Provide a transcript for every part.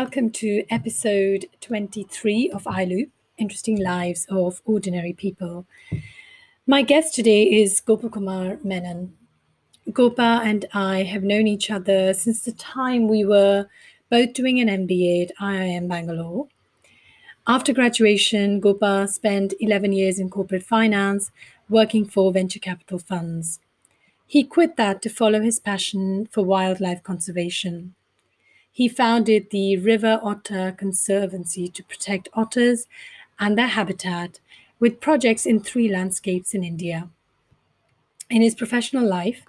Welcome to episode 23 of iLoop Interesting Lives of Ordinary People. My guest today is Gopakumar Menon. Gopa and I have known each other since the time we were both doing an MBA at IIM Bangalore. After graduation, Gopa spent 11 years in corporate finance working for venture capital funds. He quit that to follow his passion for wildlife conservation. He founded the River Otter Conservancy to protect otters and their habitat with projects in three landscapes in India. In his professional life,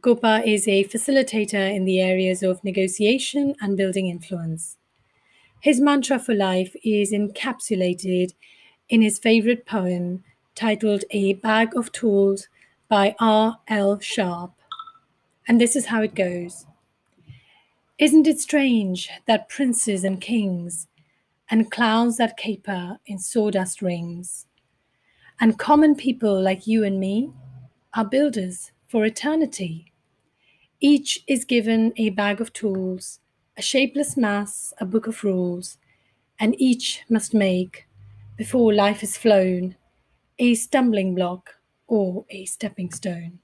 Gopa is a facilitator in the areas of negotiation and building influence. His mantra for life is encapsulated in his favorite poem titled A Bag of Tools by R. L. Sharpe. And this is how it goes. Isn't it strange that princes and kings, and clowns that caper in sawdust rings, and common people like you and me are builders for eternity? Each is given a bag of tools, a shapeless mass, a book of rules, and each must make, before life is flown, a stumbling block or a stepping stone.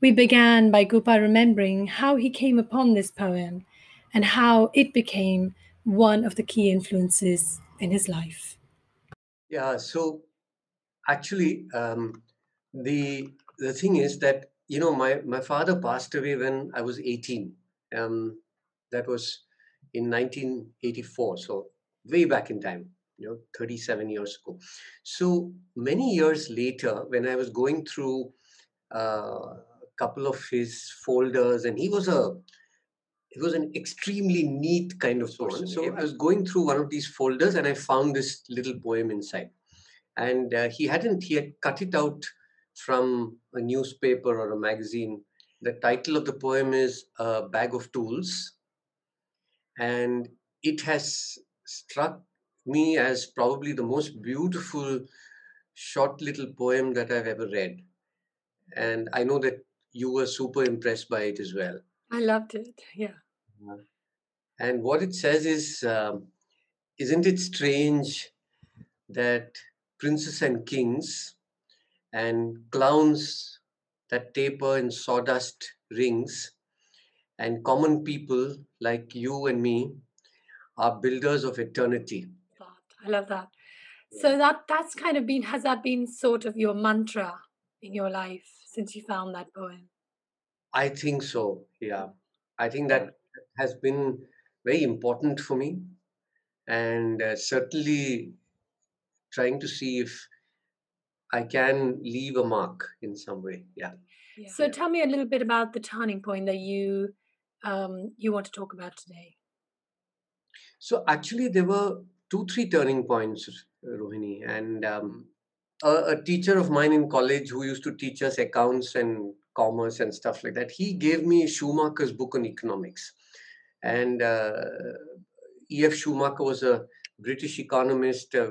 We began by Gopa remembering how he came upon this poem and how it became one of the key influences in his life. Yeah, so actually, um, the the thing is that you know my my father passed away when I was 18. Um, that was in 1984, so way back in time, you know, 37 years ago. So many years later, when I was going through uh, couple of his folders, and he was a he was an extremely neat kind of person. So I was going through one of these folders, and I found this little poem inside. And uh, he hadn't he had cut it out from a newspaper or a magazine. The title of the poem is "A Bag of Tools," and it has struck me as probably the most beautiful short little poem that I've ever read. And I know that you were super impressed by it as well. I loved it. Yeah. And what it says is, um, isn't it strange that princes and kings and clowns that taper in sawdust rings and common people like you and me are builders of eternity. I love that. So that that's kind of been has that been sort of your mantra in your life? Since you found that poem? I think so. Yeah. I think that has been very important for me. And uh, certainly trying to see if I can leave a mark in some way. Yeah. yeah. So tell me a little bit about the turning point that you um, you want to talk about today. So actually, there were two, three turning points, Rohini, and um, a, a, teacher of mine in college who used to teach us accounts and commerce and stuff like that he gave me schumacher's book on economics. And uh, ef schumacher was a british economist uh,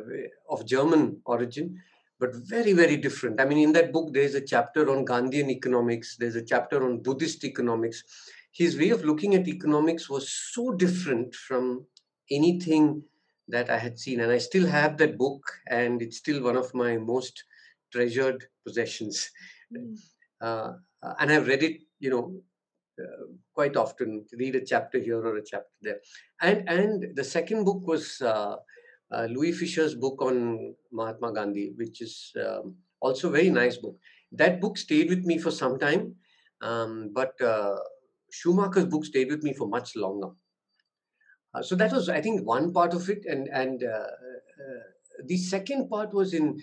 of german origin but very very different. I mean in that book there's a chapter on gandhian economics there's a chapter on buddhist economics. His way of looking at economics was so different from anything that I had seen. And I still have that book, and it's still one of my most treasured possessions. Mm. Uh, and I've read it, you know, uh, quite often. Read a chapter here or a chapter there. And and the second book was uh, uh Louis Fischer's book on Mahatma Gandhi, which is um, also a very nice book. That book stayed with me for some time, um, but uh, Schumacher's book stayed with me for much longer. Uh, so that was, I think, one part of it, and and uh, uh, the second part was in,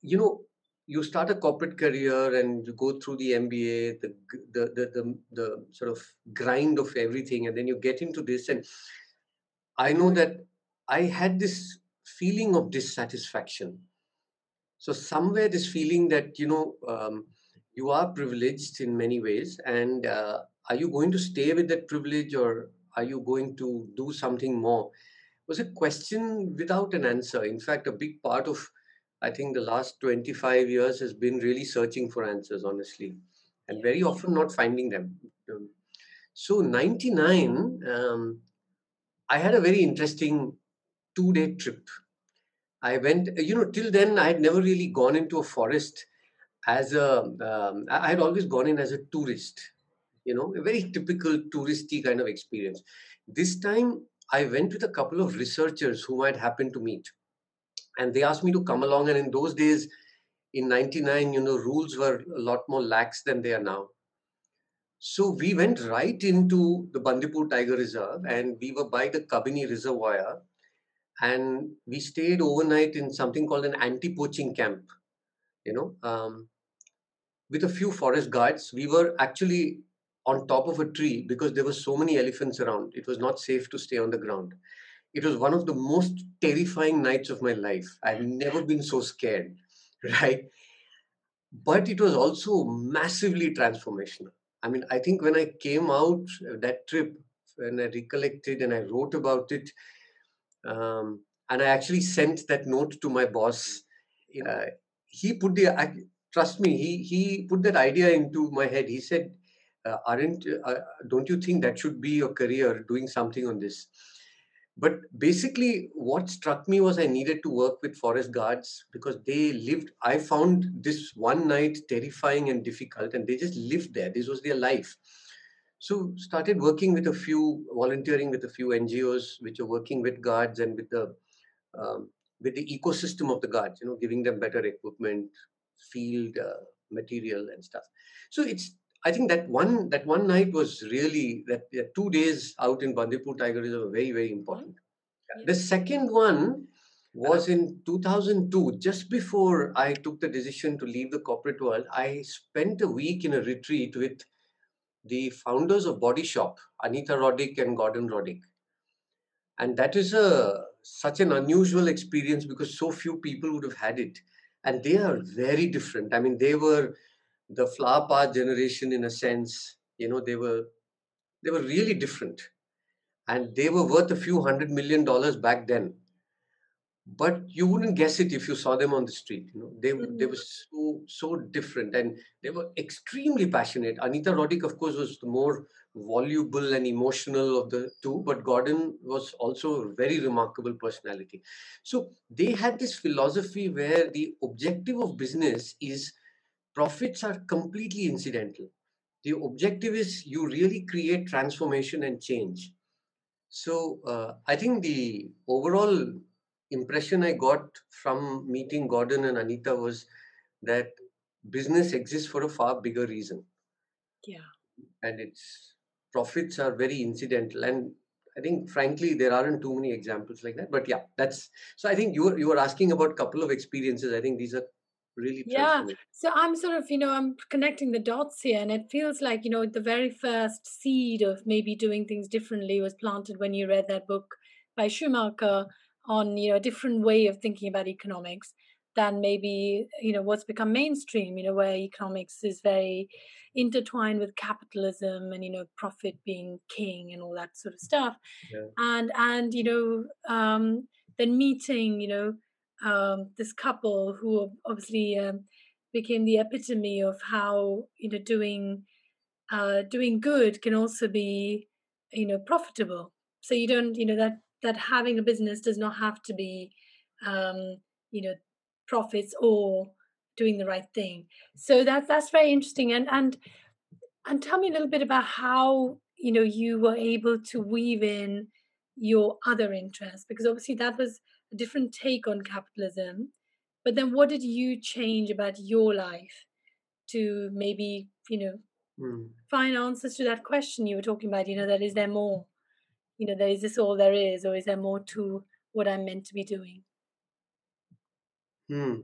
you know, you start a corporate career and you go through the MBA, the, the the the the, sort of grind of everything, and then you get into this. And I know that I had this feeling of dissatisfaction. So somewhere this feeling that you know um, you are privileged in many ways, and uh, are you going to stay with that privilege, or are you going to do something more? was a question without an answer. In fact, a big part of, I think, the last 25 years has been really searching for answers, honestly, and very often not finding them. Um, so, 99, um, I had a very interesting two day trip. I went, you know, till then I had never really gone into a forest as a. Um, I had always gone in as a tourist, you know, a very typical touristy kind of experience. This time I went with a couple of researchers whom I'd happened to meet. And they asked me to come along. And in those days, in 99, you know, rules were a lot more lax than they are now. So we went right into the Bandipur Tiger Reserve and we were by the Kabini Reservoir and we stayed overnight in something called an anti-poaching camp, you know, um, with a few forest guards. We were actually on top of a tree because there were so many elephants around. It was not safe to stay on the ground. It was one of the most terrifying nights of my life. I've never been so scared, right? But it was also massively transformational. I mean, I think when I came out uh, that trip, when I recollected and I wrote about it, um, and I actually sent that note to my boss. Uh, he put the trust me. He he put that idea into my head. He said, uh, "Aren't uh, don't you think that should be your career, doing something on this?" But basically, what struck me was I needed to work with forest guards because they lived. I found this one night terrifying and difficult, and they just lived there. This was their life. So started working with a few, volunteering with a few NGOs which are working with guards and with the um, with the ecosystem of the guards. You know, giving them better equipment, field uh, material, and stuff. So it's I think that one that one night was really that yeah, two days out in Bandipur Tiger Reserve were very very important. Mm-hmm. Yeah. The second one was in 2002, just before I took the decision to leave the corporate world. I spent a week in a retreat with the founders of Body Shop, Anita Roddick and Gordon Roddick, and that is a such an unusual experience because so few people would have had it, and they are very different. I mean, they were the flower power generation in a sense you know they were they were really different. And they were worth a few hundred million dollars back then. But you wouldn't guess it if you saw them on the street you know. They mm-hmm. they were so so different and they were extremely passionate. Anita roddick of course was the more voluble and emotional of the two but gordon was also a very remarkable personality. So they had this philosophy where the objective of business is profits are completely incidental. The objective is you really create transformation and change. So uh, I think the overall impression I got from meeting Gordon and Anita was that business exists for a far bigger reason. Yeah. And its profits are very incidental. And I think, frankly, there aren't too many examples like that. But yeah, that's so. I think you were you were asking about a couple of experiences. I think these are really yeah so i'm sort of you know i'm connecting the dots here and it feels like you know the very first seed of maybe doing things differently was planted when you read that book by schumacher on you know a different way of thinking about economics than maybe you know what's become mainstream you know where economics is very intertwined with capitalism and you know profit being king and all that sort of stuff yeah. and and you know um then meeting you know um, this couple who obviously um, became the epitome of how you know doing uh, doing good can also be you know profitable. So you don't you know that that having a business does not have to be um, you know profits or doing the right thing. So that's that's very interesting. And and and tell me a little bit about how you know you were able to weave in your other interests because obviously that was a different take on capitalism. But then what did you change about your life to maybe, you know, mm. find answers to that question you were talking about? You know, that is there more? You know, that is this all there is, or is there more to what I'm meant to be doing? Hmm.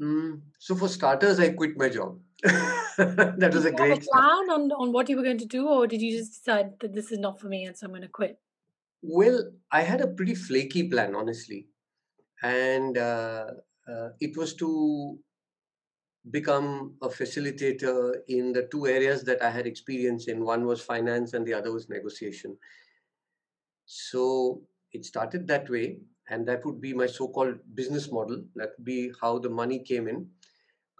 Mm. So for starters, I quit my job. that was a great Have a plan on, on what you were going to do, or did you just decide that this is not for me and so I'm going to quit? Well, I had a pretty flaky plan, honestly. And uh, uh, it was to become a facilitator in the two areas that I had experience in. One was finance, and the other was negotiation. So it started that way, and that would be my so called business model. That would be how the money came in.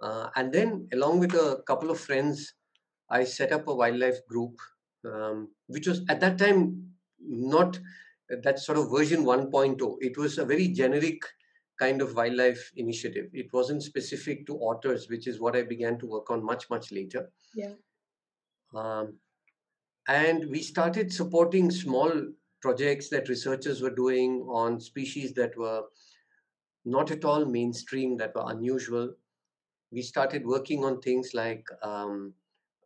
Uh, and then, along with a couple of friends, I set up a wildlife group, um, which was at that time not that sort of version 1.0. It was a very generic kind of wildlife initiative. It wasn't specific to otters, which is what I began to work on much, much later. Yeah. Um, and we started supporting small projects that researchers were doing on species that were not at all mainstream, that were unusual. We started working on things like um,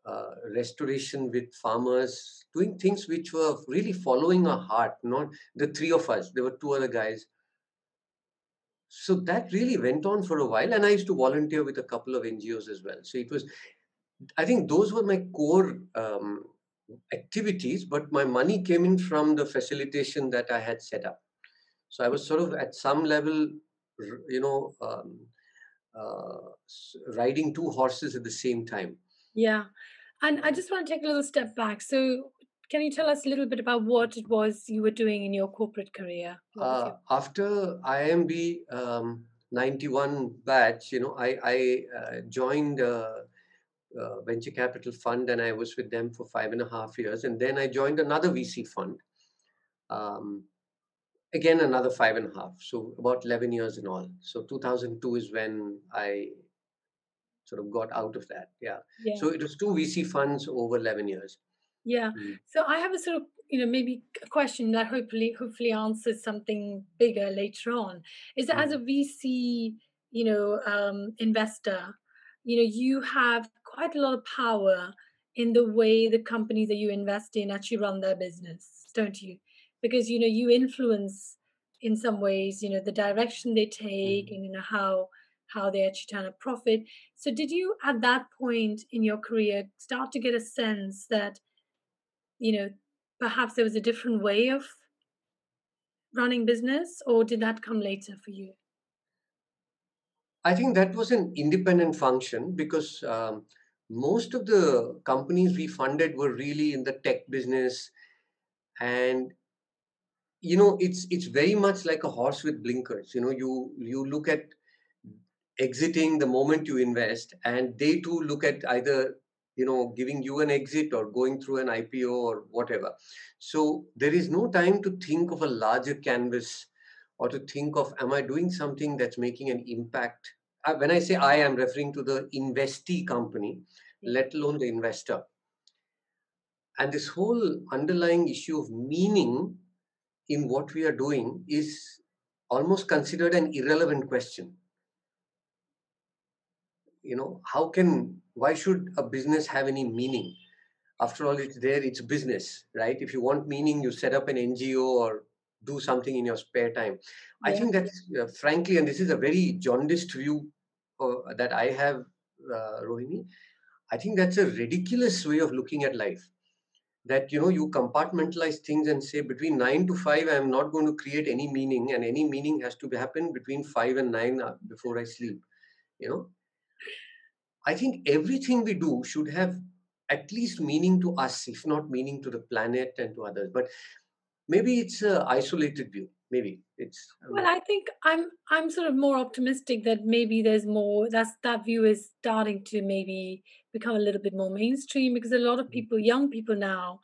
uh, restoration with farmers, doing things which were really following our heart, not the three of us. There were two other guys. So that really went on for a while. And I used to volunteer with a couple of NGOs as well. So it was, I think those were my core um, activities, but my money came in from the facilitation that I had set up. So I was sort of at some level, you know, um, uh, riding two horses at the same time. Yeah. And I just want to take a little step back. So, can you tell us a little bit about what it was you were doing in your corporate career? Uh, your... After IIMB um, 91 batch, you know, I, I uh, joined uh, uh, venture capital fund and I was with them for five and a half years. And then I joined another VC fund. Um, again, another five and a half. So about 11 years in all. So 2002 is when I sort of got out of that. Yeah. yeah. So it was two VC funds over 11 years. Yeah. Mm. So I have a sort of, you know, maybe a question that hopefully, hopefully answers something bigger later on. Is that mm. as a VC, you know, um, investor, you know, you have quite a lot of power in the way the companies that you invest in actually run their business, don't you? Because you know you influence in some ways, you know, the direction they take mm-hmm. and you know how how they actually turn a profit. So did you at that point in your career start to get a sense that, you know, perhaps there was a different way of running business, or did that come later for you? I think that was an independent function because um, most of the companies we funded were really in the tech business and you know it's it's very much like a horse with blinkers you know you you look at exiting the moment you invest and they too look at either you know giving you an exit or going through an ipo or whatever so there is no time to think of a larger canvas or to think of am i doing something that's making an impact uh, when I say I, am referring to the investee company, let alone the investor. And this whole underlying issue of meaning in what we are doing is almost considered an irrelevant question. You know, how can, why should a business have any meaning? After all, it's there, it's business, right? If you want meaning, you set up an NGO or do something in your spare time. Yeah. I think that's uh, frankly, and this is a very jaundiced view uh, that I have, uh, Rohini, I think that's a ridiculous way of looking at life. That you know you compartmentalize things and say between nine to five I am not going to create any meaning, and any meaning has to happen between five and nine uh, before I sleep. You know, I think everything we do should have at least meaning to us, if not meaning to the planet and to others. But maybe it's an isolated view maybe it's um, well i think i'm i'm sort of more optimistic that maybe there's more that's that view is starting to maybe become a little bit more mainstream because a lot of mm. people young people now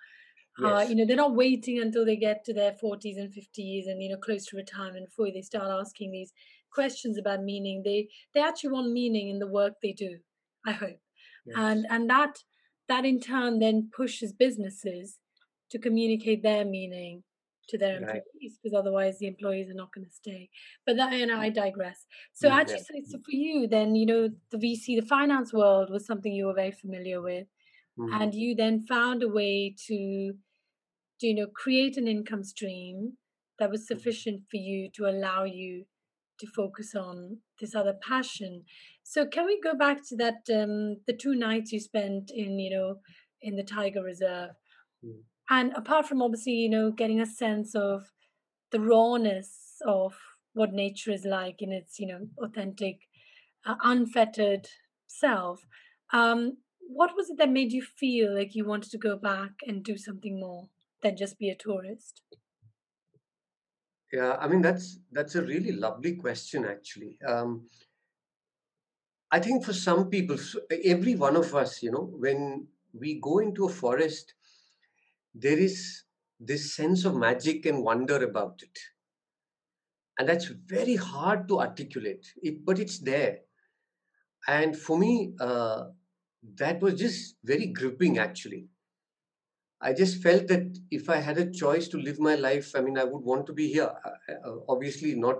uh, yes. uh, you know they're not waiting until they get to their 40s and 50s and you know close to retirement before they start asking these questions about meaning they they actually want meaning in the work they do i hope yes. and and that that in turn then pushes businesses to communicate their meaning to their employees right. because otherwise the employees are not going to stay but that you know i digress so mm, actually so, so, for you then you know the vc the finance world was something you were very familiar with mm. and you then found a way to, to you know create an income stream that was mm-hmm. sufficient for you to allow you to focus on this other passion so can we go back to that um the two nights you spent in you know in the tiger reserve? Mm. And apart from obviously you know getting a sense of the rawness of what nature is like in its you know authentic uh, unfettered self um, what was it that made you feel like you wanted to go back and do something more than just be a tourist? Yeah i mean that's that's a really lovely question actually. Um, i think for some people every one of us you know when we go into a forest there is this sense of magic and wonder about it. And that's very hard to articulate, it, but it's there. And for me, uh, that was just very gripping actually. I just felt that if I had a choice to live my life, I mean, I would want to be here. Uh, uh obviously, not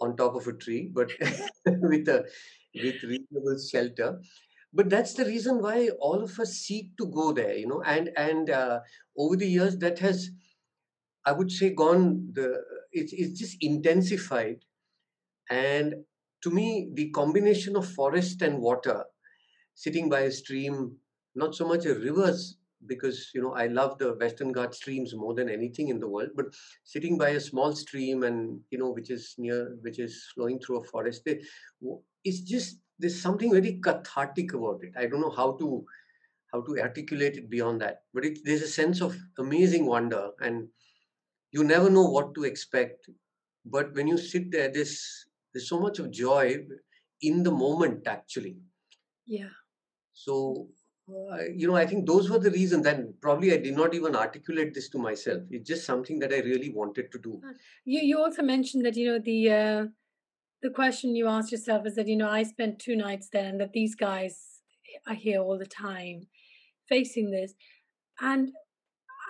on top of a tree, but with a with reasonable shelter. But that's the reason why all of us seek to go there, you know. And and uh, over the years, that has, I would say, gone. The it's it's just intensified. And to me, the combination of forest and water, sitting by a stream, not so much a river's because you know I love the Western Ghats streams more than anything in the world. But sitting by a small stream and you know which is near, which is flowing through a forest, they, it's just there's something very cathartic about it. I don't know how to how to articulate it beyond that, but it, there's a sense of amazing wonder, and you never know what to expect. But when you sit there, there's there's so much of joy in the moment actually. Yeah. So uh, you know, I think those were the reasons. And probably I did not even articulate this to myself. It's just something that I really wanted to do. You you also mentioned that you know the uh, the question you asked yourself is that you know I spent two nights there, and that these guys are here all the time, facing this, and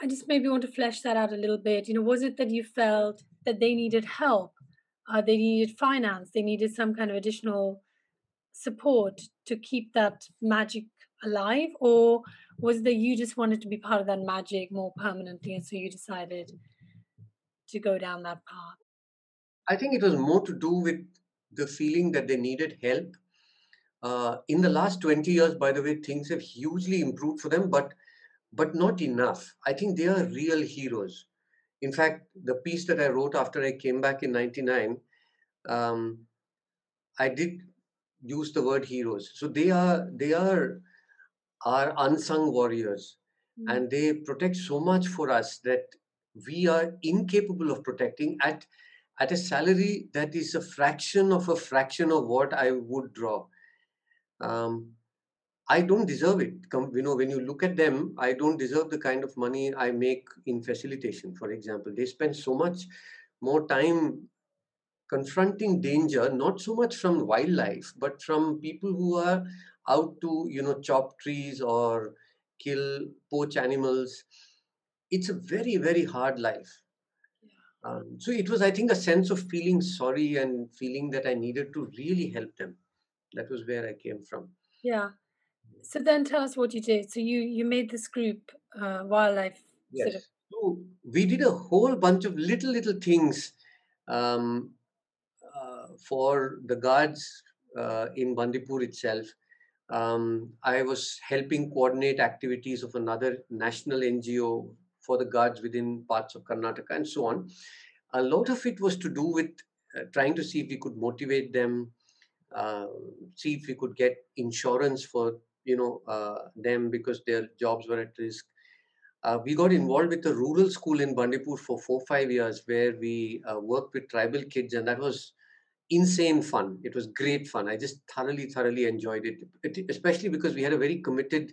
I just maybe want to flesh that out a little bit. You know, was it that you felt that they needed help, uh, they needed finance, they needed some kind of additional support to keep that magic alive or was that you just wanted to be part of that magic more permanently and so you decided to go down that path? I think it was more to do with the feeling that they needed help. Uh, in the last 20 years by the way things have hugely improved for them but but not enough. I think they are real heroes. In fact the piece that i wrote after i came back in 99 um, i did use the word heroes. So they are they are are unsung warriors mm. and they protect so much for us that we are incapable of protecting at at a salary that is a fraction of a fraction of what I would draw. Um, I don't deserve it. You know, when you look at them, I don't deserve the kind of money I make in facilitation, for example. They spend so much more time confronting danger, not so much from wildlife, but from people who are out to you know chop trees or kill poach animals. It's a very very hard life. Um, so it was i think a sense of feeling sorry and feeling that i needed to really help them. That was where i came from. Yeah. So then tell us what you did. So you you made this group uh, wildlife yes sort of... so we did a whole bunch of little little things um, uh, for the guards uh, in bandipur itself um, I was helping coordinate activities of another national NGO for the guards within parts of Karnataka and so on. A lot of it was to do with uh, trying to see if we could motivate them, uh, see if we could get insurance for you know uh, them because their jobs were at risk. Uh, we got involved with a rural school in Bandipur for four five years where we uh, worked with tribal kids and that was insane fun. It was great fun. I just thoroughly, thoroughly enjoyed it, it especially because we had a very committed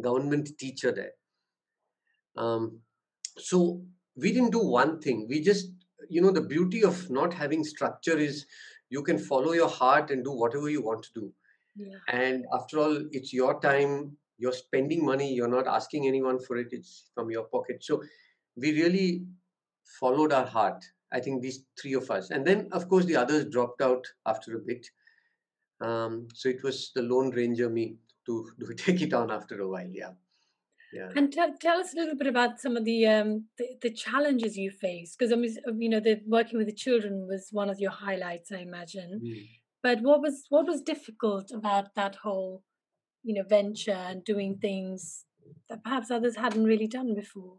government teacher there. Um, so we didn't do one thing. We just, you know, the beauty of not having structure is you can follow your heart and do whatever you want to do. Yeah. And after all, it's your time. You're spending money. You're not asking anyone for it. It's from your pocket. So we really followed our heart I think these three of us. And then, of course, the others dropped out after a bit. Um, so it was the Lone Ranger me to, to take it on after a while. Yeah. Yeah. And tell, tell us a little bit about some of the um, the, the challenges you faced, because I mean, you know, the working with the children was one of your highlights, I imagine. Mm. But what was what was difficult about that whole, you know, venture and doing things that perhaps others hadn't really done before?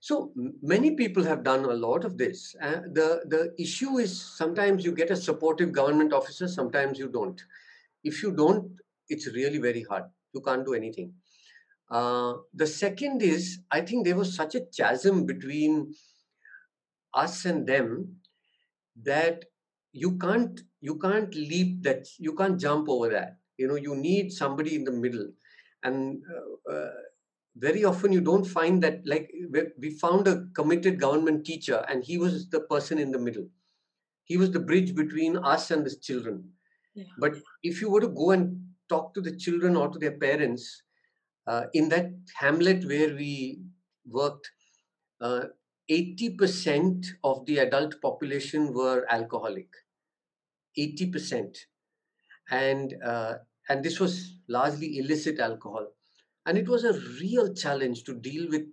So many people have done a lot of this. Uh, the the issue is sometimes you get a supportive government officer, sometimes you don't. If you don't, it's really very hard. You can't do anything. Uh, the second is, I think there was such a chasm between us and them that you can't you can't leap that you can't jump over that. You know, you need somebody in the middle, and uh, uh very often you don't find that like we found a committed government teacher and he was the person in the middle. He was the bridge between us and the children. Yeah. but if you were to go and talk to the children or to their parents uh, in that hamlet where we worked uh, 80% of the adult population were alcoholic. 80% and uh, and this was largely illicit alcohol and it was a real challenge to deal with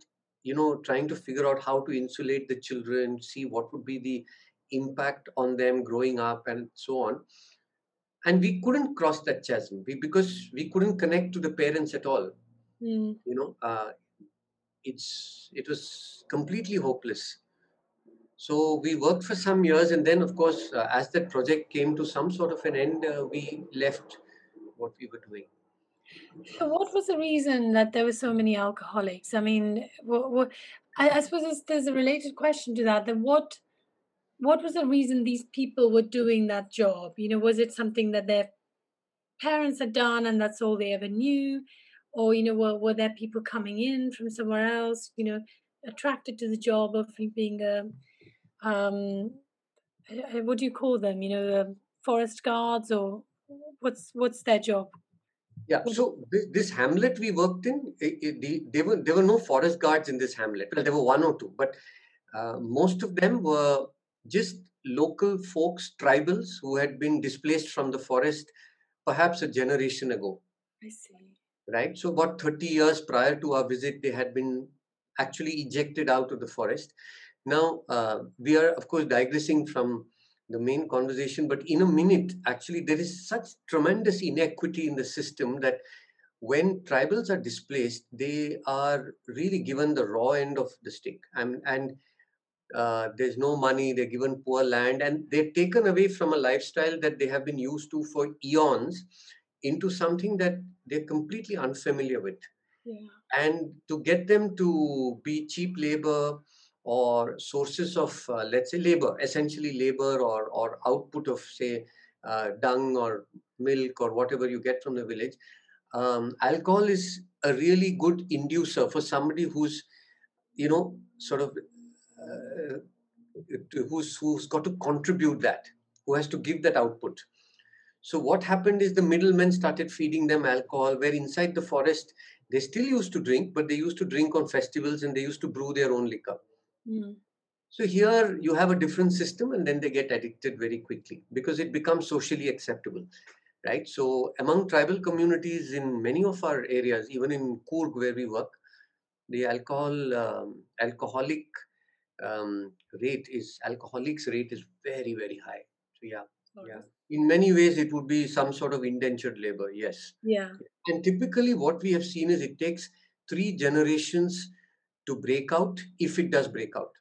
you know trying to figure out how to insulate the children see what would be the impact on them growing up and so on. And we couldn't cross that chasm we, because we couldn't connect to the parents at all mm. you know uh, it's it was completely hopeless. So we worked for some years and then of course uh, as that project came to some sort of an end uh, we left what we were doing what was the reason that there were so many alcoholics? I mean what, what I, I, suppose there's, a related question to that then what what was the reason these people were doing that job? You know was it something that their parents had done and that's all they ever knew? Or you know were, were there people coming in from somewhere else you know attracted to the job of being a um what do you call them? You know um, forest guards or what's what's their job yeah. So this, this hamlet we worked in it, it, there were there were no forest guards in this hamlet. Well there were one or two but uh, most of them were just local folks tribals who had been displaced from the forest perhaps a generation ago. I see. Right? So about 30 years prior to our visit they had been actually ejected out of the forest. Now uh, we are of course digressing from the main conversation but in a minute actually there is such tremendous inequity in the system that when tribals are displaced they are really given the raw end of the stick and and uh, there's no money they're given poor land and they're taken away from a lifestyle that they have been used to for eons into something that they're completely unfamiliar with. Yeah. And to get them to be cheap labor or sources of, uh, let's say, labor, essentially labor or, or output of, say, uh, dung or milk or whatever you get from the village, um, alcohol is a really good inducer for somebody who's, you know, sort of, uh, who's, who's got to contribute that, who has to give that output. So what happened is the middlemen started feeding them alcohol, where inside the forest they still used to drink, but they used to drink on festivals and they used to brew their own liquor. Mm. So here you have a different system, and then they get addicted very quickly because it becomes socially acceptable, right? So among tribal communities in many of our areas, even in Coorg where we work, the alcohol um, alcoholic um, rate is alcoholics rate is very very high. So yeah, yeah in many ways it would be some sort of indentured labor yes yeah and typically what we have seen is it takes three generations to break out if it does break out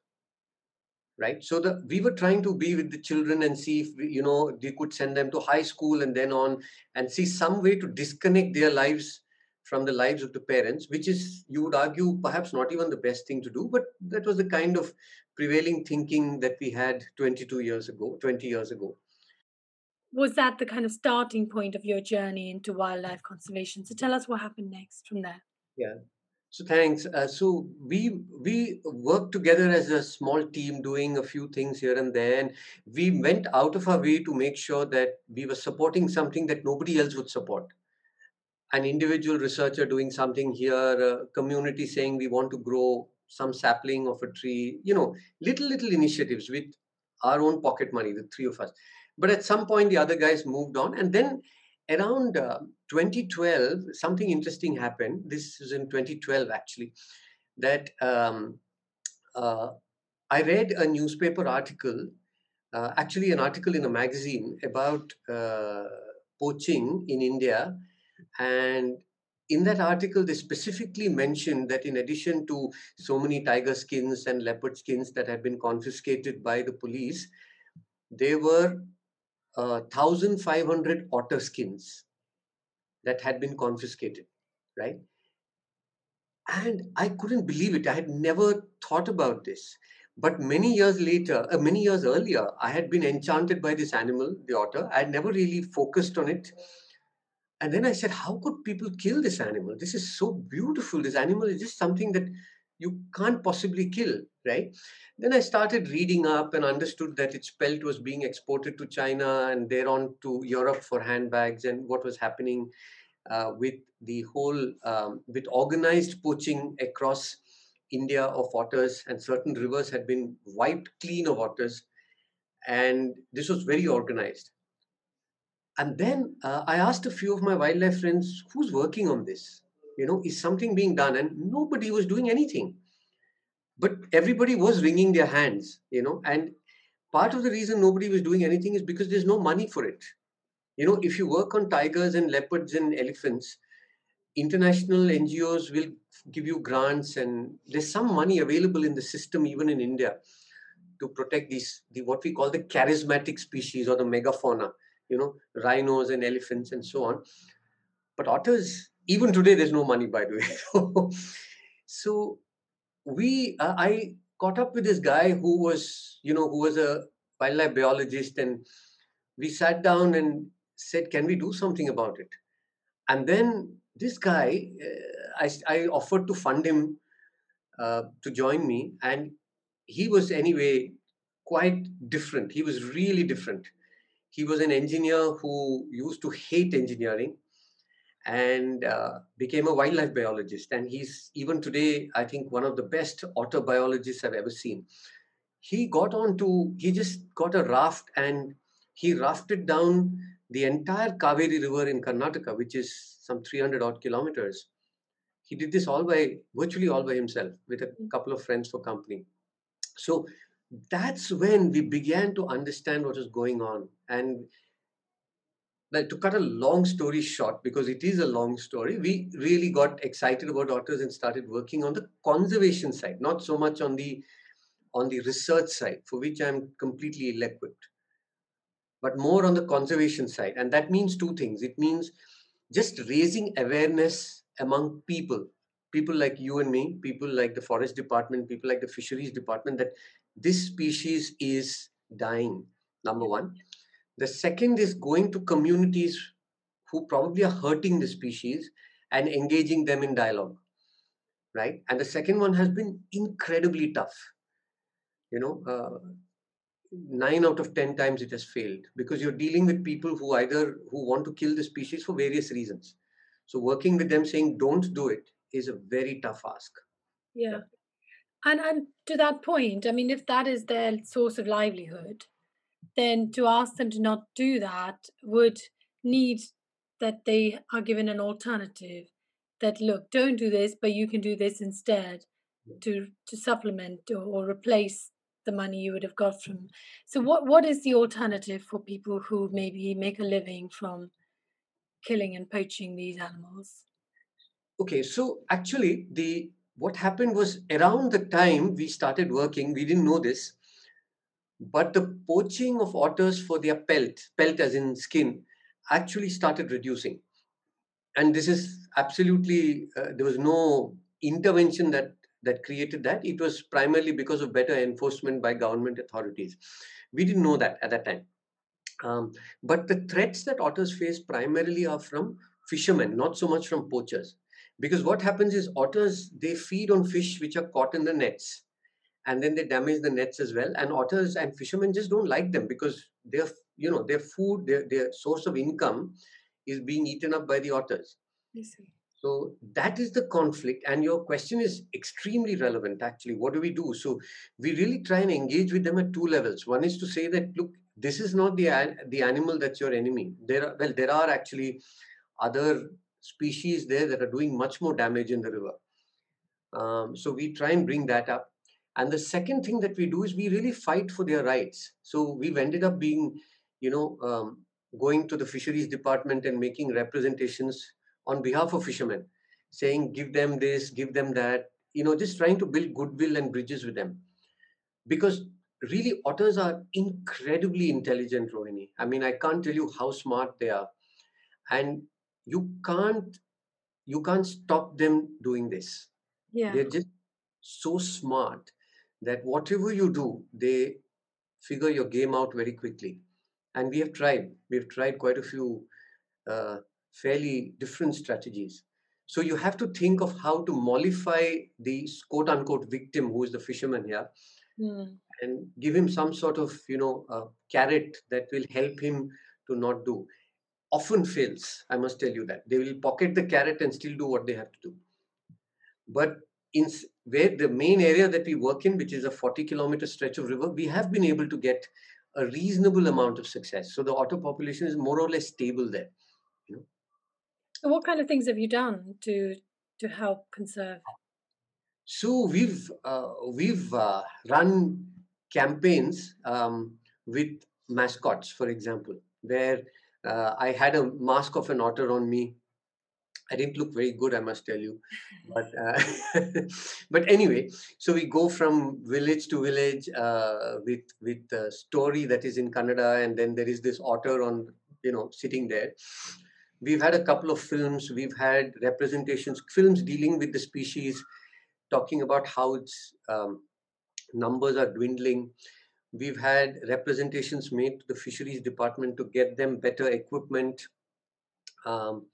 right so the we were trying to be with the children and see if we, you know we could send them to high school and then on and see some way to disconnect their lives from the lives of the parents which is you would argue perhaps not even the best thing to do but that was the kind of prevailing thinking that we had 22 years ago 20 years ago was that the kind of starting point of your journey into wildlife conservation? So tell us what happened next from there. Yeah. So thanks. Uh, so we we worked together as a small team, doing a few things here and there, and we went out of our way to make sure that we were supporting something that nobody else would support. An individual researcher doing something here, a community saying we want to grow some sapling of a tree. You know, little little initiatives with our own pocket money, the three of us. But at some point, the other guys moved on. And then around uh, 2012, something interesting happened. This is in 2012, actually, that um, uh, I read a newspaper article, uh, actually, an article in a magazine about uh, poaching in India. And in that article, they specifically mentioned that in addition to so many tiger skins and leopard skins that had been confiscated by the police, there were uh, 1,500 otter skins that had been confiscated, right? And I couldn't believe it. I had never thought about this. But many years later, uh, many years earlier, I had been enchanted by this animal, the otter. I had never really focused on it. and then I said, how could people kill this animal? This is so beautiful. This animal is just something that you can't possibly kill, right? Then I started reading up and understood that its pelt was being exported to China and thereon to Europe for handbags and what was happening uh, with the whole, um, with organized poaching across India of otters and certain rivers had been wiped clean of otters. And this was very organized. And then uh, I asked a few of my wildlife friends, who's working on this? You know, is something being done? And nobody was doing anything. But everybody was wringing their hands, you know. And part of the reason nobody was doing anything is because there's no money for it. You know, if you work on tigers and leopards and elephants, international NGOs will give you grants and there's some money available in the system even in India to protect these the what we call the charismatic species or the megafauna you know, rhinos and elephants and so on. But otters, even today, there's no money, by the way. so we, uh, I caught up with this guy who was, you know, who was a wildlife biologist, and we sat down and said, "Can we do something about it?" And then this guy, uh, I, I offered to fund him uh, to join me, and he was anyway quite different. He was really different he was an engineer who used to hate engineering and uh, became a wildlife biologist. And he's even today, I think, one of the best otter biologists I've ever seen. He got on to, he just got a raft and he rafted down the entire Kaveri River in Karnataka, which is some 300 odd kilometers. He did this all by, virtually all by himself, with a mm. couple of friends for company. So that's when we began to understand what was going on. And like to cut a long story short, because it is a long story, we really got excited about otters and started working on the conservation side, not so much on the on the research side, for which I'm completely ill-equipped, but more on the conservation side. And that means two things. It means just raising awareness among people, people like you and me, people like the forest department, people like the fisheries department, that this species is dying, number one. The second is going to communities who probably are hurting the species and engaging them in dialogue, right? And the second one has been incredibly tough. You know, uh, nine out of 10 times it has failed because you're dealing with people who either who want to kill the species for various reasons. So working with them saying don't do it is a very tough ask. Yeah. And and to that point, I mean, if that is their source of livelihood, then to ask them to not do that would need that they are given an alternative that look don't do this but you can do this instead to to supplement or, or, replace the money you would have got from so what what is the alternative for people who maybe make a living from killing and poaching these animals? Okay so actually the what happened was around the time we started working, we didn't know this, but the poaching of otters for their pelt, pelt as in skin, actually started reducing. And this is absolutely, uh, there was no intervention that that created that. It was primarily because of better enforcement by government authorities. We didn't know that at that time. Um, but the threats that otters face primarily are from fishermen, not so much from poachers because what happens is otters they feed on fish which are caught in the nets and then they damage the nets as well. And otters and fishermen just don't like them because their you know their food their, their source of income is being eaten up by the otters. So that is the conflict. And your question is extremely relevant actually. What do we do? So we really try and engage with them at two levels. One is to say that look this is not the the animal that's your enemy. There are well there are actually other species there that are doing much more damage in the river. Um, so we try and bring that up. And the second thing that we do is we really fight for their rights. So we've ended up being, you know, um, going to the fisheries department and making representations on behalf of fishermen, saying, give them this, give them that, you know, just trying to build goodwill and bridges with them. Because really, otters are incredibly intelligent, Rohini. I mean, I can't tell you how smart they are. And you can't you can't stop them doing this yeah they're just so smart that whatever you do they figure your game out very quickly and we have tried we've tried quite a few uh, fairly different strategies. So you have to think of how to mollify the quote unquote victim, who is the fisherman here, mm. and give him some sort of you know carrot that will help him to not do. Often fails, I must tell you that they will pocket the carrot and still do what they have to do. But in where the main area that we work in, which is a 40 kilometer stretch of river, we have been able to get a reasonable amount of success. So the otter population is more or less stable there. You know? What kind of things have you done to to help conserve? So we've uh, we've uh, run campaigns um, with mascots, for example, where uh, I had a mask of an otter on me I didn't look very good, I must tell you. But uh, but anyway, so we go from village to village uh, with with a story that is in Kannada, and then there is this otter on you know sitting there. We've had a couple of films. We've had representations, films dealing with the species, talking about how its um, numbers are dwindling. We've had representations made to the fisheries department to get them better equipment. Um,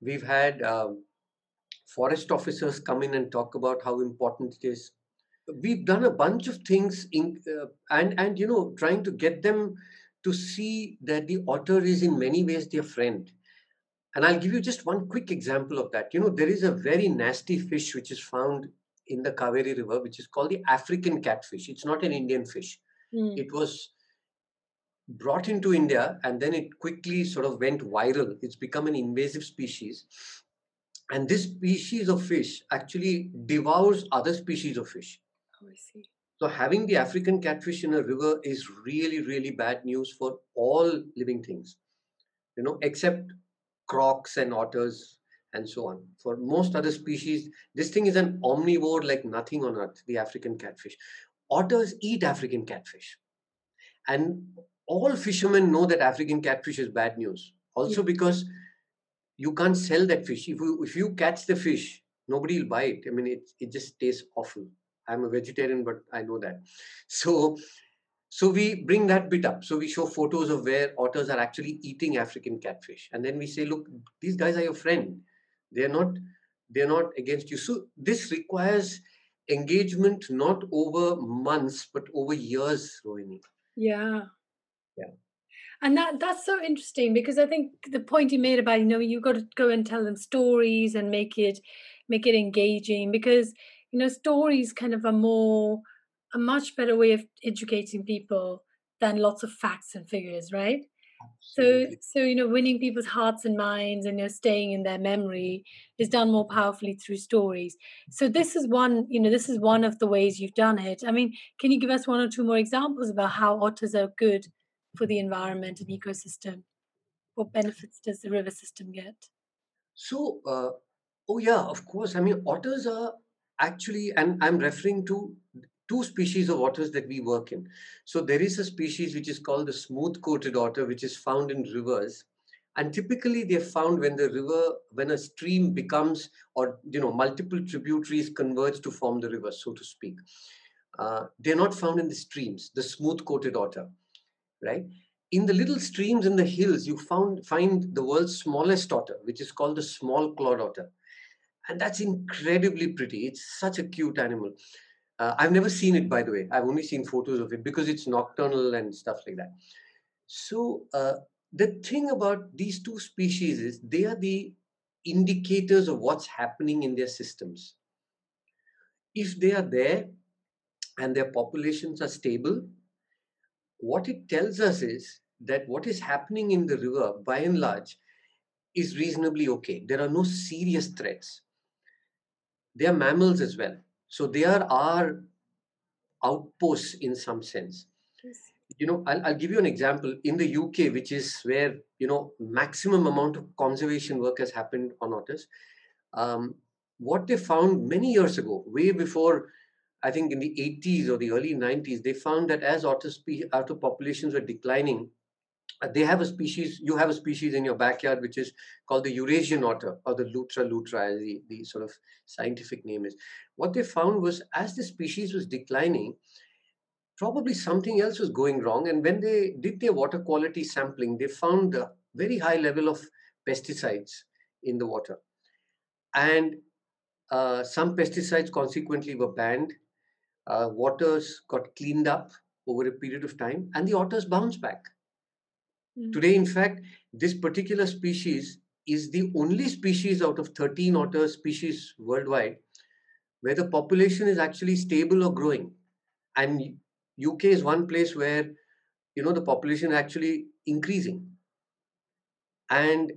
We've had um, forest officers come in and talk about how important it is. We've done a bunch of things in, uh, and and you know trying to get them to see that the otter is in many ways their friend. And I'll give you just one quick example of that. You know, there is a very nasty fish which is found in the Kaveri River, which is called the African catfish. It's not an Indian fish. Mm. It was brought into India and then it quickly sort of went viral. It's become an invasive species. And this species of fish actually devours other species of fish. Oh, I see. So having the African catfish in a river is really, really bad news for all living things, you know, except crocs and otters and so on. For most other species, this thing is an omnivore like nothing on earth, the African catfish. Otters eat African catfish. And all fishermen know that African catfish is bad news. Also because you can't sell that fish. If you if you catch the fish, nobody will buy it. I mean, it it just tastes awful. I'm a vegetarian, but I know that. So so we bring that bit up. So we show photos of where otters are actually eating African catfish, and then we say, look, these guys are your friend. They're not they're not against you. So this requires engagement not over months but over years, Rohini. Yeah yeah. And that that's so interesting because i think the point you made about you know you've got to go and tell them stories and make it make it engaging because you know stories kind of a more a much better way of educating people than lots of facts and figures right? Absolutely. so so you know winning people's hearts and minds and you know staying in their memory is done more powerfully through stories. So this is one you know this is one of the ways you've done it. I mean can you give us one or two more examples about how otters are good for the environment and ecosystem? What benefits does the river system get? So, uh, oh yeah, of course. I mean, otters are actually, and I'm referring to two species of otters that we work in. So there is a species which is called the smooth-coated otter, which is found in rivers. And typically they're found when the river, when a stream becomes, or, you know, multiple tributaries converge to form the river, so to speak. Uh, they're not found in the streams, the smooth-coated otter right? In the little streams in the hills, you found find the world's smallest otter, which is called the small clawed otter. And that's incredibly pretty. It's such a cute animal. Uh, I've never seen it, by the way. I've only seen photos of it because it's nocturnal and stuff like that. So uh, the thing about these two species is they are the indicators of what's happening in their systems. If they are there and their populations are stable, what it tells us is that what is happening in the river, by and large, is reasonably okay. There are no serious threats. They are mammals as well. So they are our outposts in some sense. Yes. You know, I'll, I'll give you an example. In the UK, which is where, you know, maximum amount of conservation work has happened on otters, um, what they found many years ago, way before I think in the 80s or the early 90s, they found that as otter, spe- otter populations were declining, uh, they have a species, you have a species in your backyard which is called the Eurasian otter or the Lutra lutra, as the, the sort of scientific name is. What they found was as the species was declining, probably something else was going wrong. And when they did their water quality sampling, they found a very high level of pesticides in the water. And uh, some pesticides consequently were banned. Uh, waters got cleaned up over a period of time, and the otters bounced back. Mm. Today, in fact, this particular species is the only species out of 13 otter species worldwide where the population is actually stable or growing. And UK is one place where you know the population is actually increasing. And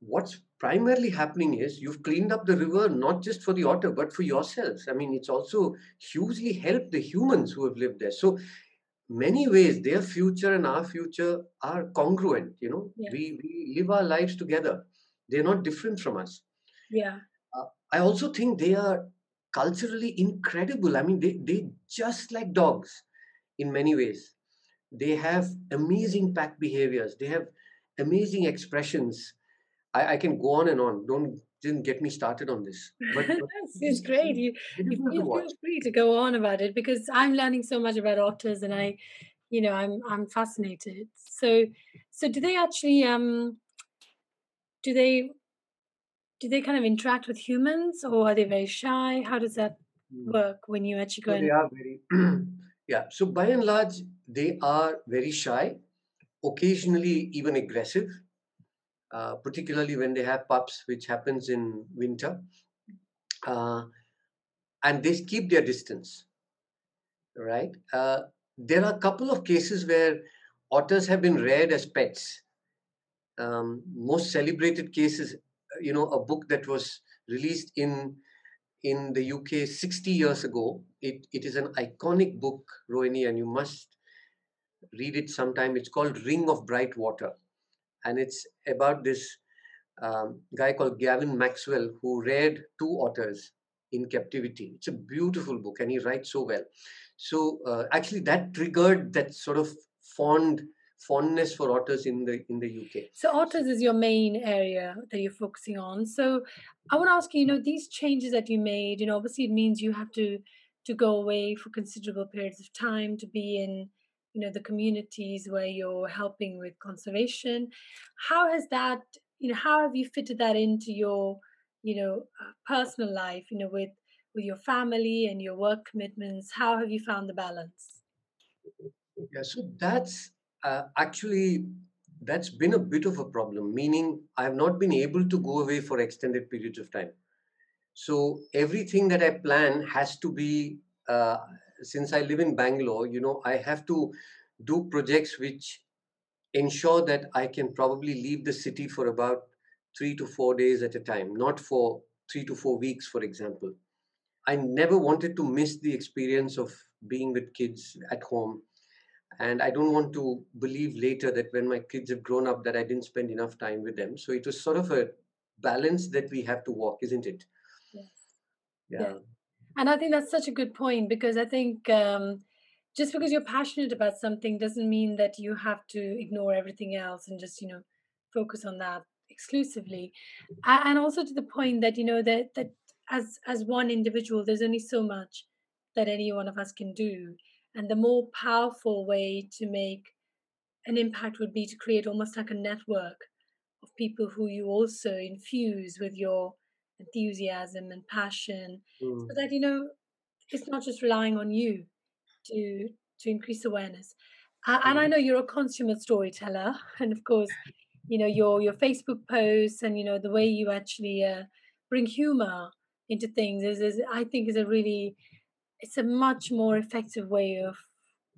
what's primarily happening is you've cleaned up the river not just for the otter but for yourselves. I mean it's also hugely helped the humans who have lived there. So many ways their future and our future are congruent you know? Yeah. we, we live our lives together. They're not different from us. Yeah. Uh, i also think they are culturally incredible. I mean they they just like dogs in many ways. They have amazing pack behaviors. They have amazing expressions I, I can go on and on. Don't didn't get me started on this. But, but it's great. You, you feel free to go on about it because I'm learning so much about otters, and I, you know, I'm I'm fascinated. So, so do they actually um, do they do they kind of interact with humans, or are they very shy? How does that hmm. work when you actually go? So they are very, yeah. So by and large, they are very shy, occasionally even aggressive uh, particularly when they have pups, which happens in winter. Uh, and they keep their distance, right? Uh, there are a couple of cases where otters have been reared as pets. Um, most celebrated cases, you know, a book that was released in in the UK 60 years ago. It, it is an iconic book, Rohini, and you must read it sometime. It's called Ring of Bright Water and it's about this um, guy called Gavin Maxwell who read two otters in captivity. It's a beautiful book, and he writes so well. So uh, actually, that triggered that sort of fond fondness for otters in the in the UK. So otters is your main area that you're focusing on. So I want to ask you, you know, these changes that you made, you know, obviously it means you have to to go away for considerable periods of time to be in you know the communities where you're helping with conservation. How has that you know how have you fitted that into your you know uh, personal life you know with with your family and your work commitments? How have you found the balance? Yeah so that's uh, actually that's been a bit of a problem meaning i have not been able to go away for extended periods of time. So everything that i plan has to be uh, since I live in Bangalore, you know, I have to do projects which ensure that I can probably leave the city for about three to four days at a time, not for three to four weeks, for example. I never wanted to miss the experience of being with kids at home. And I don't want to believe later that when my kids have grown up that I didn't spend enough time with them. So it was sort of a balance that we have to walk, isn't it? Yes. Yeah. yeah. And I think that's such a good point because I think um, just because you're passionate about something doesn't mean that you have to ignore everything else and just, you know, focus on that exclusively. And also to the point that, you know, that, that as, as one individual, there's only so much that any one of us can do. And the more powerful way to make an impact would be to create almost like a network of people who you also infuse with your enthusiasm and passion mm. so that you know it's not just relying on you to to increase awareness uh, and i mm. know you're a consummate storyteller and of course you know your your facebook posts and you know the way you actually uh, bring humor into things is, is i think is a really it's a much more effective way of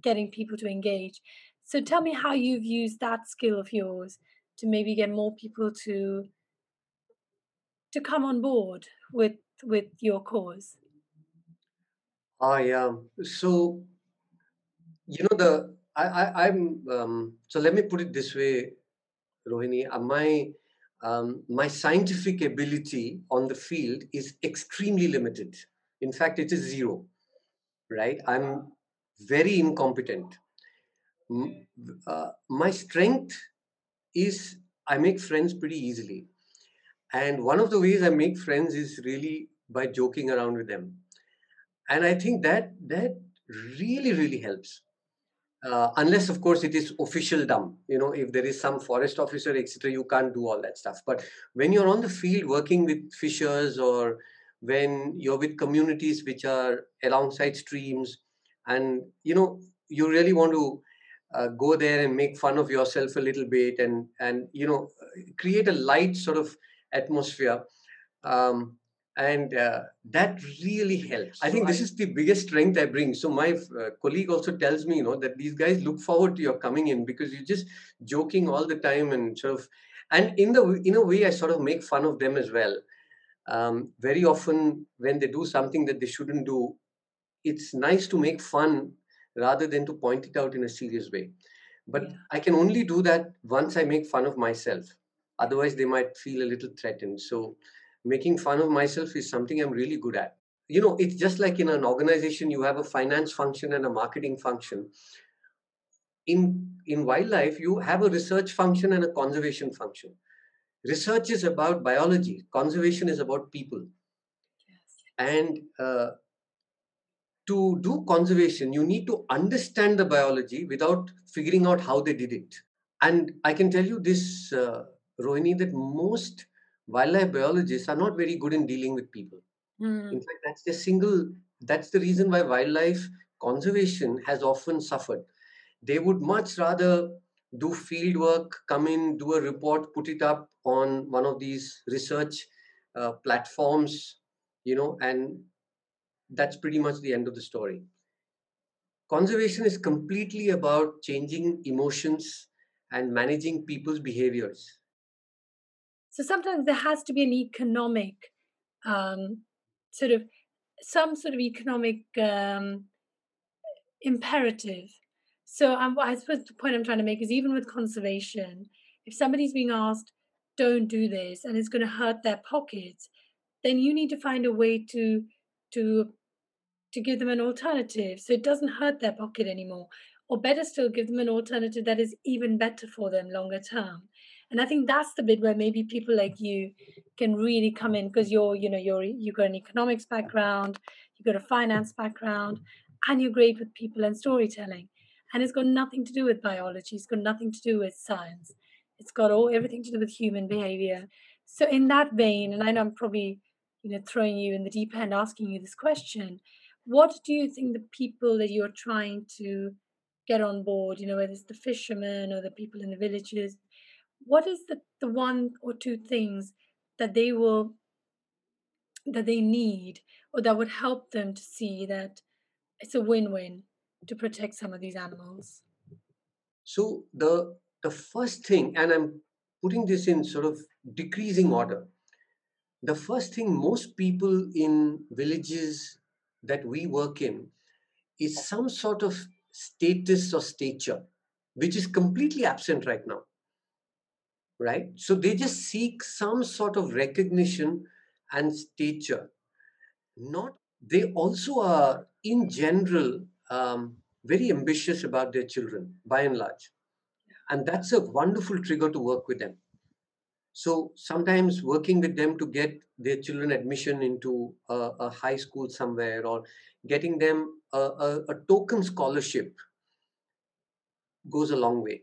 getting people to engage so tell me how you've used that skill of yours to maybe get more people to to come on board with with your cause? I um so you know the I, I I'm um, so let me put it this way, Rohini. Uh, my um, my scientific ability on the field is extremely limited. In fact, it is zero. Right? I'm very incompetent. Uh, my strength is I make friends pretty easily. And one of the ways I make friends is really by joking around with them. And I think that that really, really helps. uh, unless of course it is officialdom you know if there is some forest officer etc you can't do all that stuff but when you're on the field working with fishers or when you're with communities which are alongside streams and you know you really want to uh, go there and make fun of yourself a little bit and and you know create a light sort of atmosphere um, and uh, that really helps. I think this is the biggest strength i bring. So my uh, colleague also tells me you know that these guys look forward to your coming in because you're just joking all the time and sort of and in the in a way i sort of make fun of them as well. Um, very often when they do something that they shouldn't do it's nice to make fun rather than to point it out in a serious way. But yeah. i can only do that once i make fun of myself otherwise they might feel a little threatened. So making fun of myself is something i'm really good at. You know it's just like in an organization you have a finance function and a marketing function. In in wildlife you have a research function and a conservation function. Research is about biology. Conservation is about people. Yes. and uh, to do conservation you need to understand the biology without figuring out how they did it. And i can tell you this uh, rohini that most wildlife biologists are not very good in dealing with people mm. in fact that's the single that's the reason why wildlife conservation has often suffered they would much rather do field work, come in, do a report, put it up on one of these research uh, platforms, you know, and that's pretty much the end of the story. Conservation is completely about changing emotions and managing people's behaviors. So sometimes there has to be an economic um, sort of some sort of economic um, imperative. So um, I suppose the point I'm trying to make is even with conservation, if somebody's being asked, don't do this, and it's going to hurt their pockets, then you need to find a way to to to give them an alternative so it doesn't hurt their pocket anymore or better still give them an alternative that is even better for them longer term and i think that's the bit where maybe people like you can really come in because you're you know you're you've got an economics background you've got a finance background and you're great with people and storytelling. And it's got nothing to do with biology it's got nothing to do with science. It's got all everything to do with human behavior. So in that vein and i know i'm probably you know throwing you in the deep end asking you this question what do you think the people that you're trying to get on board you know whether it's the fishermen or the people in the villages what is the, the one or two things that they will that they need or that would help them to see that it's a win-win to protect some of these animals? So the the first thing, and I'm putting this in sort of decreasing order. The first thing most people in villages that we work in is some sort of status or stature, which is completely absent right now. Right? So they just seek some sort of recognition and stature. Not they also are in general um, very ambitious about their children by and large. And that's a wonderful trigger to work with them. So sometimes working with them to get their children admission into a, a high school somewhere or getting them a, a, a, token scholarship goes a long way.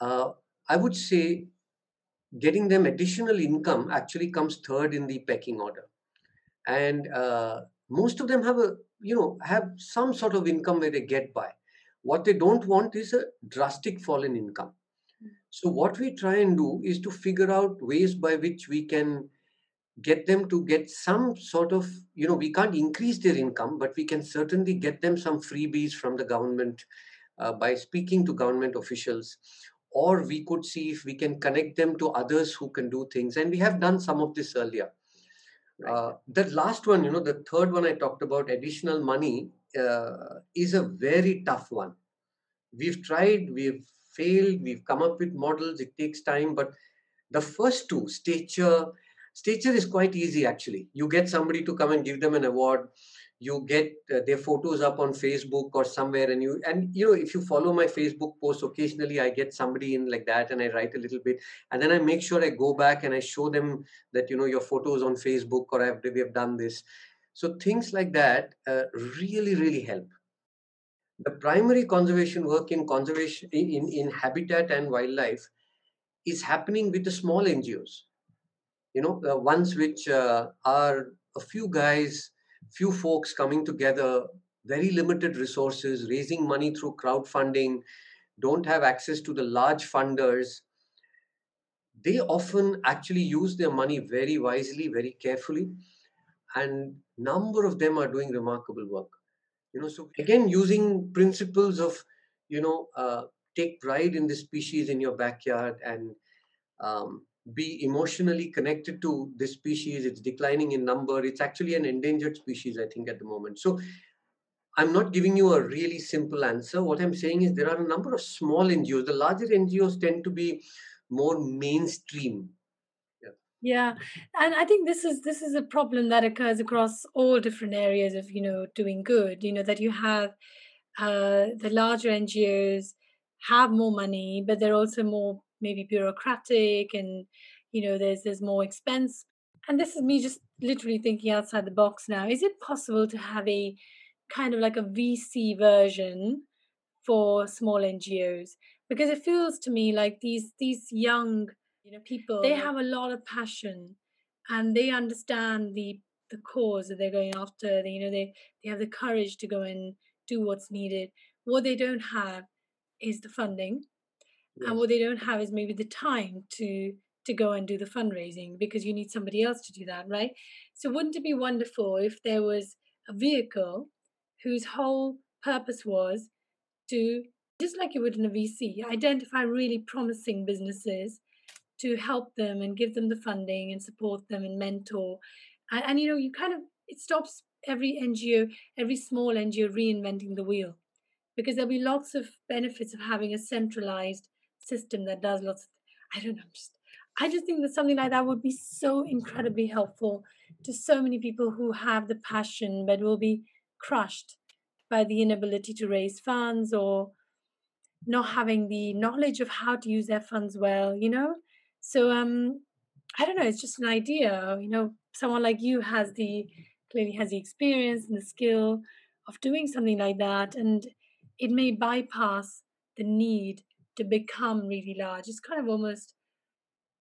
Uh, I would say getting them additional income actually comes third in the pecking order. And uh, most of them have a you know have some sort of income where they get by what they don't want is a drastic fall in income so what we try and do is to figure out ways by which we can get them to get some sort of you know we can't increase their income but we can certainly get them some freebies from the government uh, by speaking to government officials or we could see if we can connect them to others who can do things and we have done some of this earlier Right. Uh, the last one, you know, the third one I talked about, additional money, uh, is a very tough one. We've tried, we've failed, we've come up with models, it takes time, but the first two, stature, stature is quite easy actually. You get somebody to come and give them an award you get uh, their photos up on facebook or somewhere and you and you know if you follow my facebook posts occasionally i get somebody in like that and i write a little bit and then i make sure i go back and i show them that you know your photos on facebook or I've, we have done this. So things like that uh, really really help. The primary conservation work in conservation in, in habitat and wildlife is happening with the small ngos you know the ones which uh, are a few guys few folks coming together very limited resources raising money through crowdfunding don't have access to the large funders. They often actually use their money very wisely very carefully and number of them are doing remarkable work. You know so again using principles of you know uh, take pride in the species in your backyard and um, be emotionally connected to this species. It's declining in number. It's actually an endangered species i think at the moment. So i'm not giving you a really simple answer. What i'm saying is there are a number of small ngos the larger ngos tend to be more mainstream. Yeah. And i think this is this is a problem that occurs across all different areas of you know doing good. You know that you have uh, the larger ngos have more money but they're also more maybe bureaucratic and you know there's there's more expense. And this is me just literally thinking outside the box now is it possible to have a kind of like a vc version for small ngos because it feels to me like these these young you know people they have a lot of passion and they understand the the cause that they're going after. They, you know they they have the courage to go and do what's needed. What they don't have is the funding yes. and what they don't have is maybe the time to to go and do the fundraising because you need somebody else to do that right so wouldn't it be wonderful if there was a vehicle whose whole purpose was to just like you would in a vc identify really promising businesses to help them and give them the funding and support them and mentor. And, and you know, you kind of it stops every NGO, every small NGO reinventing the wheel, because there'll be lots of benefits of having a centralized system that does lots. Of, I don't know. Just I just think that something like that would be so incredibly helpful to so many people who have the passion but will be crushed by the inability to raise funds or not having the knowledge of how to use their funds well, you know? So um, I don't know. It's just an idea. You know, someone like you has the clearly has the experience and the skill of doing something like that, and it may bypass the need to become really large. It's kind of almost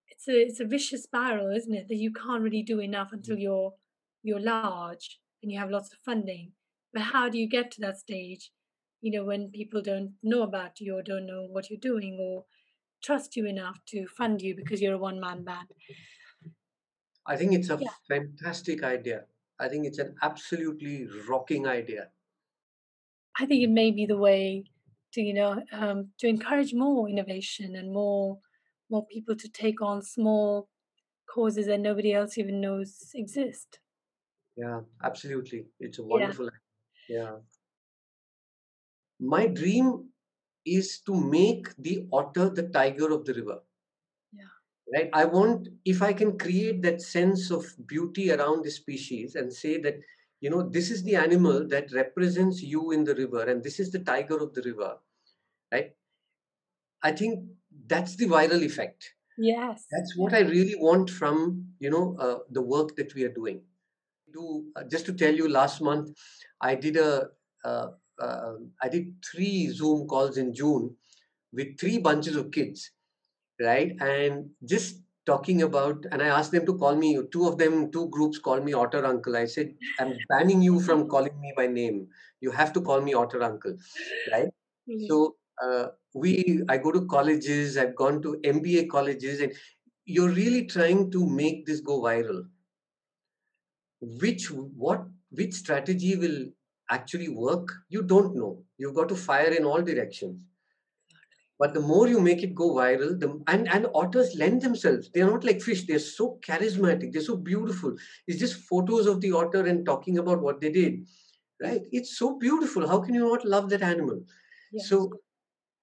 it's a it's a vicious spiral, isn't it? That you can't really do enough mm-hmm. until you're you're large and you have lots of funding. But how do you get to that stage? You know, when people don't know about you or don't know what you're doing or trust you enough to fund you because you're a one man band. I think it's a yeah. fantastic idea. I think it's an absolutely rocking idea. I think it may be the way to you know um, to encourage more innovation and more more people to take on small causes that nobody else even knows exist. Yeah, absolutely. It's a wonderful. Yeah. yeah. My dream is to make the otter the tiger of the river. Yeah. Right. I want if I can create that sense of beauty around the species and say that you know this is the animal that represents you in the river and this is the tiger of the river right i think that's the viral effect yes that's what i really want from you know uh, the work that we are doing do uh, just to tell you last month i did a uh, uh, I did three Zoom calls in June with three bunches of kids, right? And just talking about, and I asked them to call me, two of them, two groups called me Otter Uncle. I said, I'm banning you from calling me by name. You have to call me Otter Uncle, right? Mm-hmm. So, uh, we, I go to colleges, I've gone to MBA colleges, and you're really trying to make this go viral. Which, what, which strategy will actually work, you don't know. You've got to fire in all directions. But the more you make it go viral, the and, and otters lend themselves. They're not like fish, they're so charismatic, they're so beautiful. It's just photos of the otter and talking about what they did. Right? It's so beautiful. How can you not love that animal? Yes. So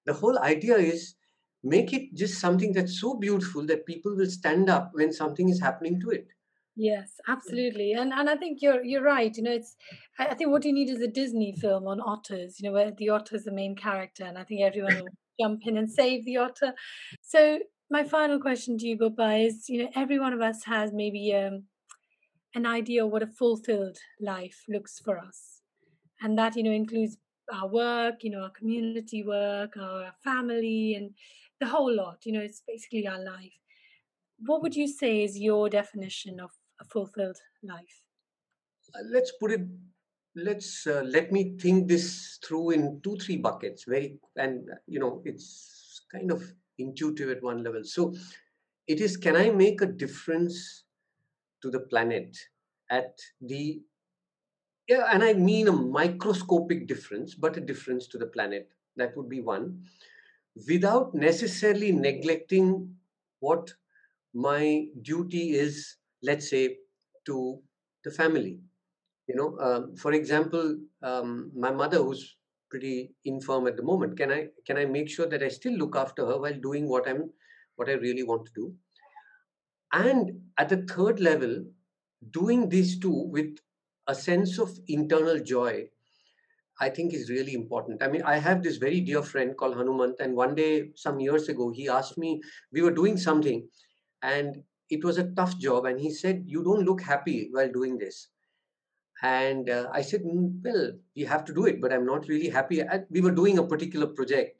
the whole idea is make it just something that's so beautiful that people will stand up when something is happening to it. Yes, absolutely, and and I think you're you're right. You know, it's I think what you need is a Disney film on otters. You know, where the otter is the main character, and I think everyone will jump in and save the otter. So my final question to you, Gopa, is you know every one of us has maybe um, an idea of what a fulfilled life looks for us, and that you know includes our work, you know, our community work, our family, and the whole lot. You know, it's basically our life. What would you say is your definition of a fulfilled life? Uh, let's put it. Let's uh, let me think this through in two, three buckets. Very, and you know, it's kind of intuitive at one level. So, it is: Can I make a difference to the planet at the yeah, and I mean a microscopic difference, but a difference to the planet. That would be one. Without necessarily neglecting what my duty is, let's say, to the family. You know, um, for example, um, my mother, who's pretty infirm at the moment, can I can I make sure that I still look after her while doing what I'm what I really want to do? And at the third level, doing these two with a sense of internal joy i think is really important. I mean i have this very dear friend called hanumant and one day some years ago he asked me we were doing something and it was a tough job and he said you don't look happy while doing this. And uh, i said mm, well we have to do it but i'm not really happy we were doing a particular project.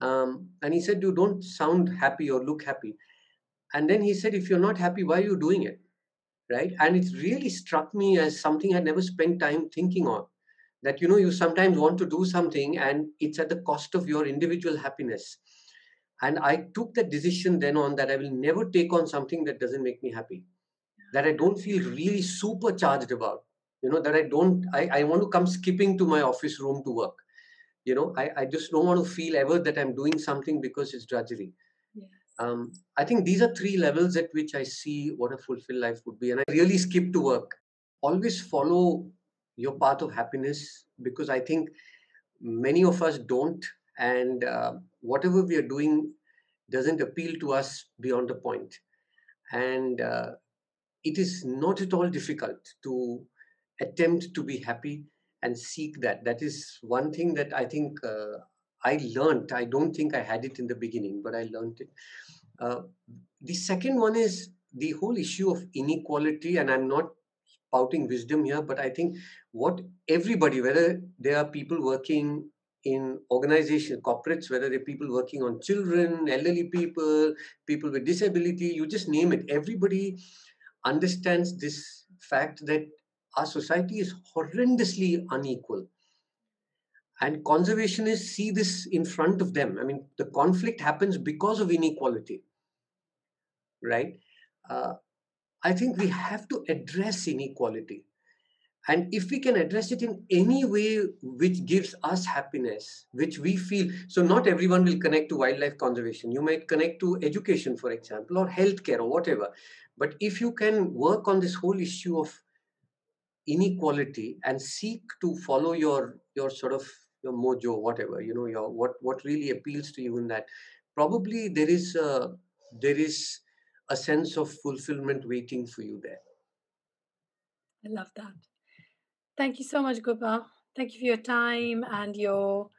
Um, and he said you don't sound happy or look happy. And then he said if you're not happy why are you doing it right? And it really struck me as something i'd never spent time thinking on that you know you sometimes want to do something and it's at the cost of your individual happiness. And i took that decision then on that i will never take on something that doesn't make me happy that i don't feel really supercharged about you know that i don't i, I want to come skipping to my office room to work. You know I, I just don't want to feel ever that i'm doing something because it's drudgery um, I think these are three levels at which I see what a fulfilled life would be. And I really skip to work. Always follow your path of happiness because I think many of us don't. And uh, whatever we are doing doesn't appeal to us beyond a point. And uh, it is not at all difficult to attempt to be happy and seek that. That is one thing that I think uh, I learned. I don't think I had it in the beginning, but I learned it. Uh, the second one is the whole issue of inequality, and I'm not spouting wisdom here, but I think what everybody, whether there are people working in organization corporates whether they're people working on children elderly people people with disability you just name it everybody understands this fact that our society is horrendously unequal and conservationists see this in front of them. I mean the conflict happens because of inequality right? Uh, i think we have to address inequality. And if we can address it in any way which gives us happiness which we feel so not everyone will connect to wildlife conservation. You might connect to education for example or healthcare or whatever. But if you can work on this whole issue of inequality and seek to follow your your sort of your mojo whatever you know your what what really appeals to you in that. Probably there is a, there is a sense of fulfillment waiting for you there. I love that. Thank you so much Gopal. Thank you for your time and your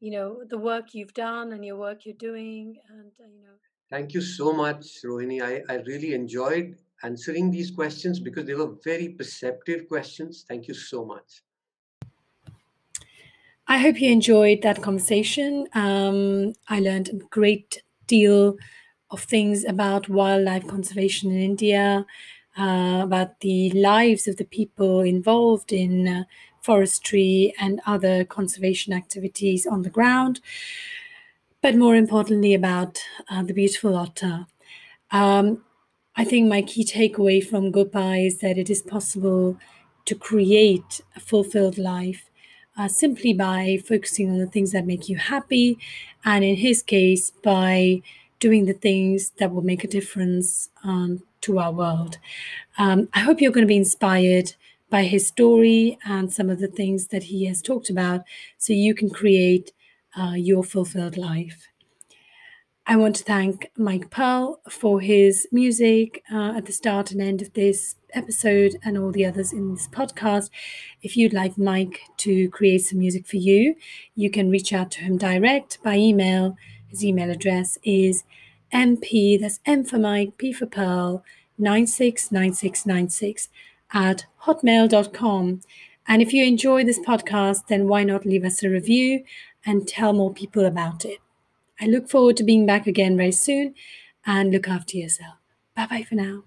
you know the work you've done and your work you're doing and uh, you know. Thank you so much rohini. I i really enjoyed answering these questions because they were very perceptive questions. Thank you so much I hope you enjoyed that conversation. Um, I learned a great deal of things about wildlife conservation in India, uh, about the lives of the people involved in uh, forestry and other conservation activities on the ground, but more importantly, about uh, the beautiful otter. Um, I think my key takeaway from Gopa is that it is possible to create a fulfilled life uh, simply by focusing on the things that make you happy, and in his case, by doing the things that will make a difference um, to our world. Um, I hope you're going to be inspired by his story and some of the things that he has talked about so you can create uh, your fulfilled life. I want to thank Mike Pearl for his music uh, at the start and end of this episode and all the others in this podcast. If you'd like Mike to create some music for you, you can reach out to him direct by email. His email address is mp, that's M for Mike, P for Pearl, 969696 at hotmail.com. And if you enjoy this podcast, then why not leave us a review and tell more people about it? I look forward to being back again very soon and look after yourself. Bye bye for now.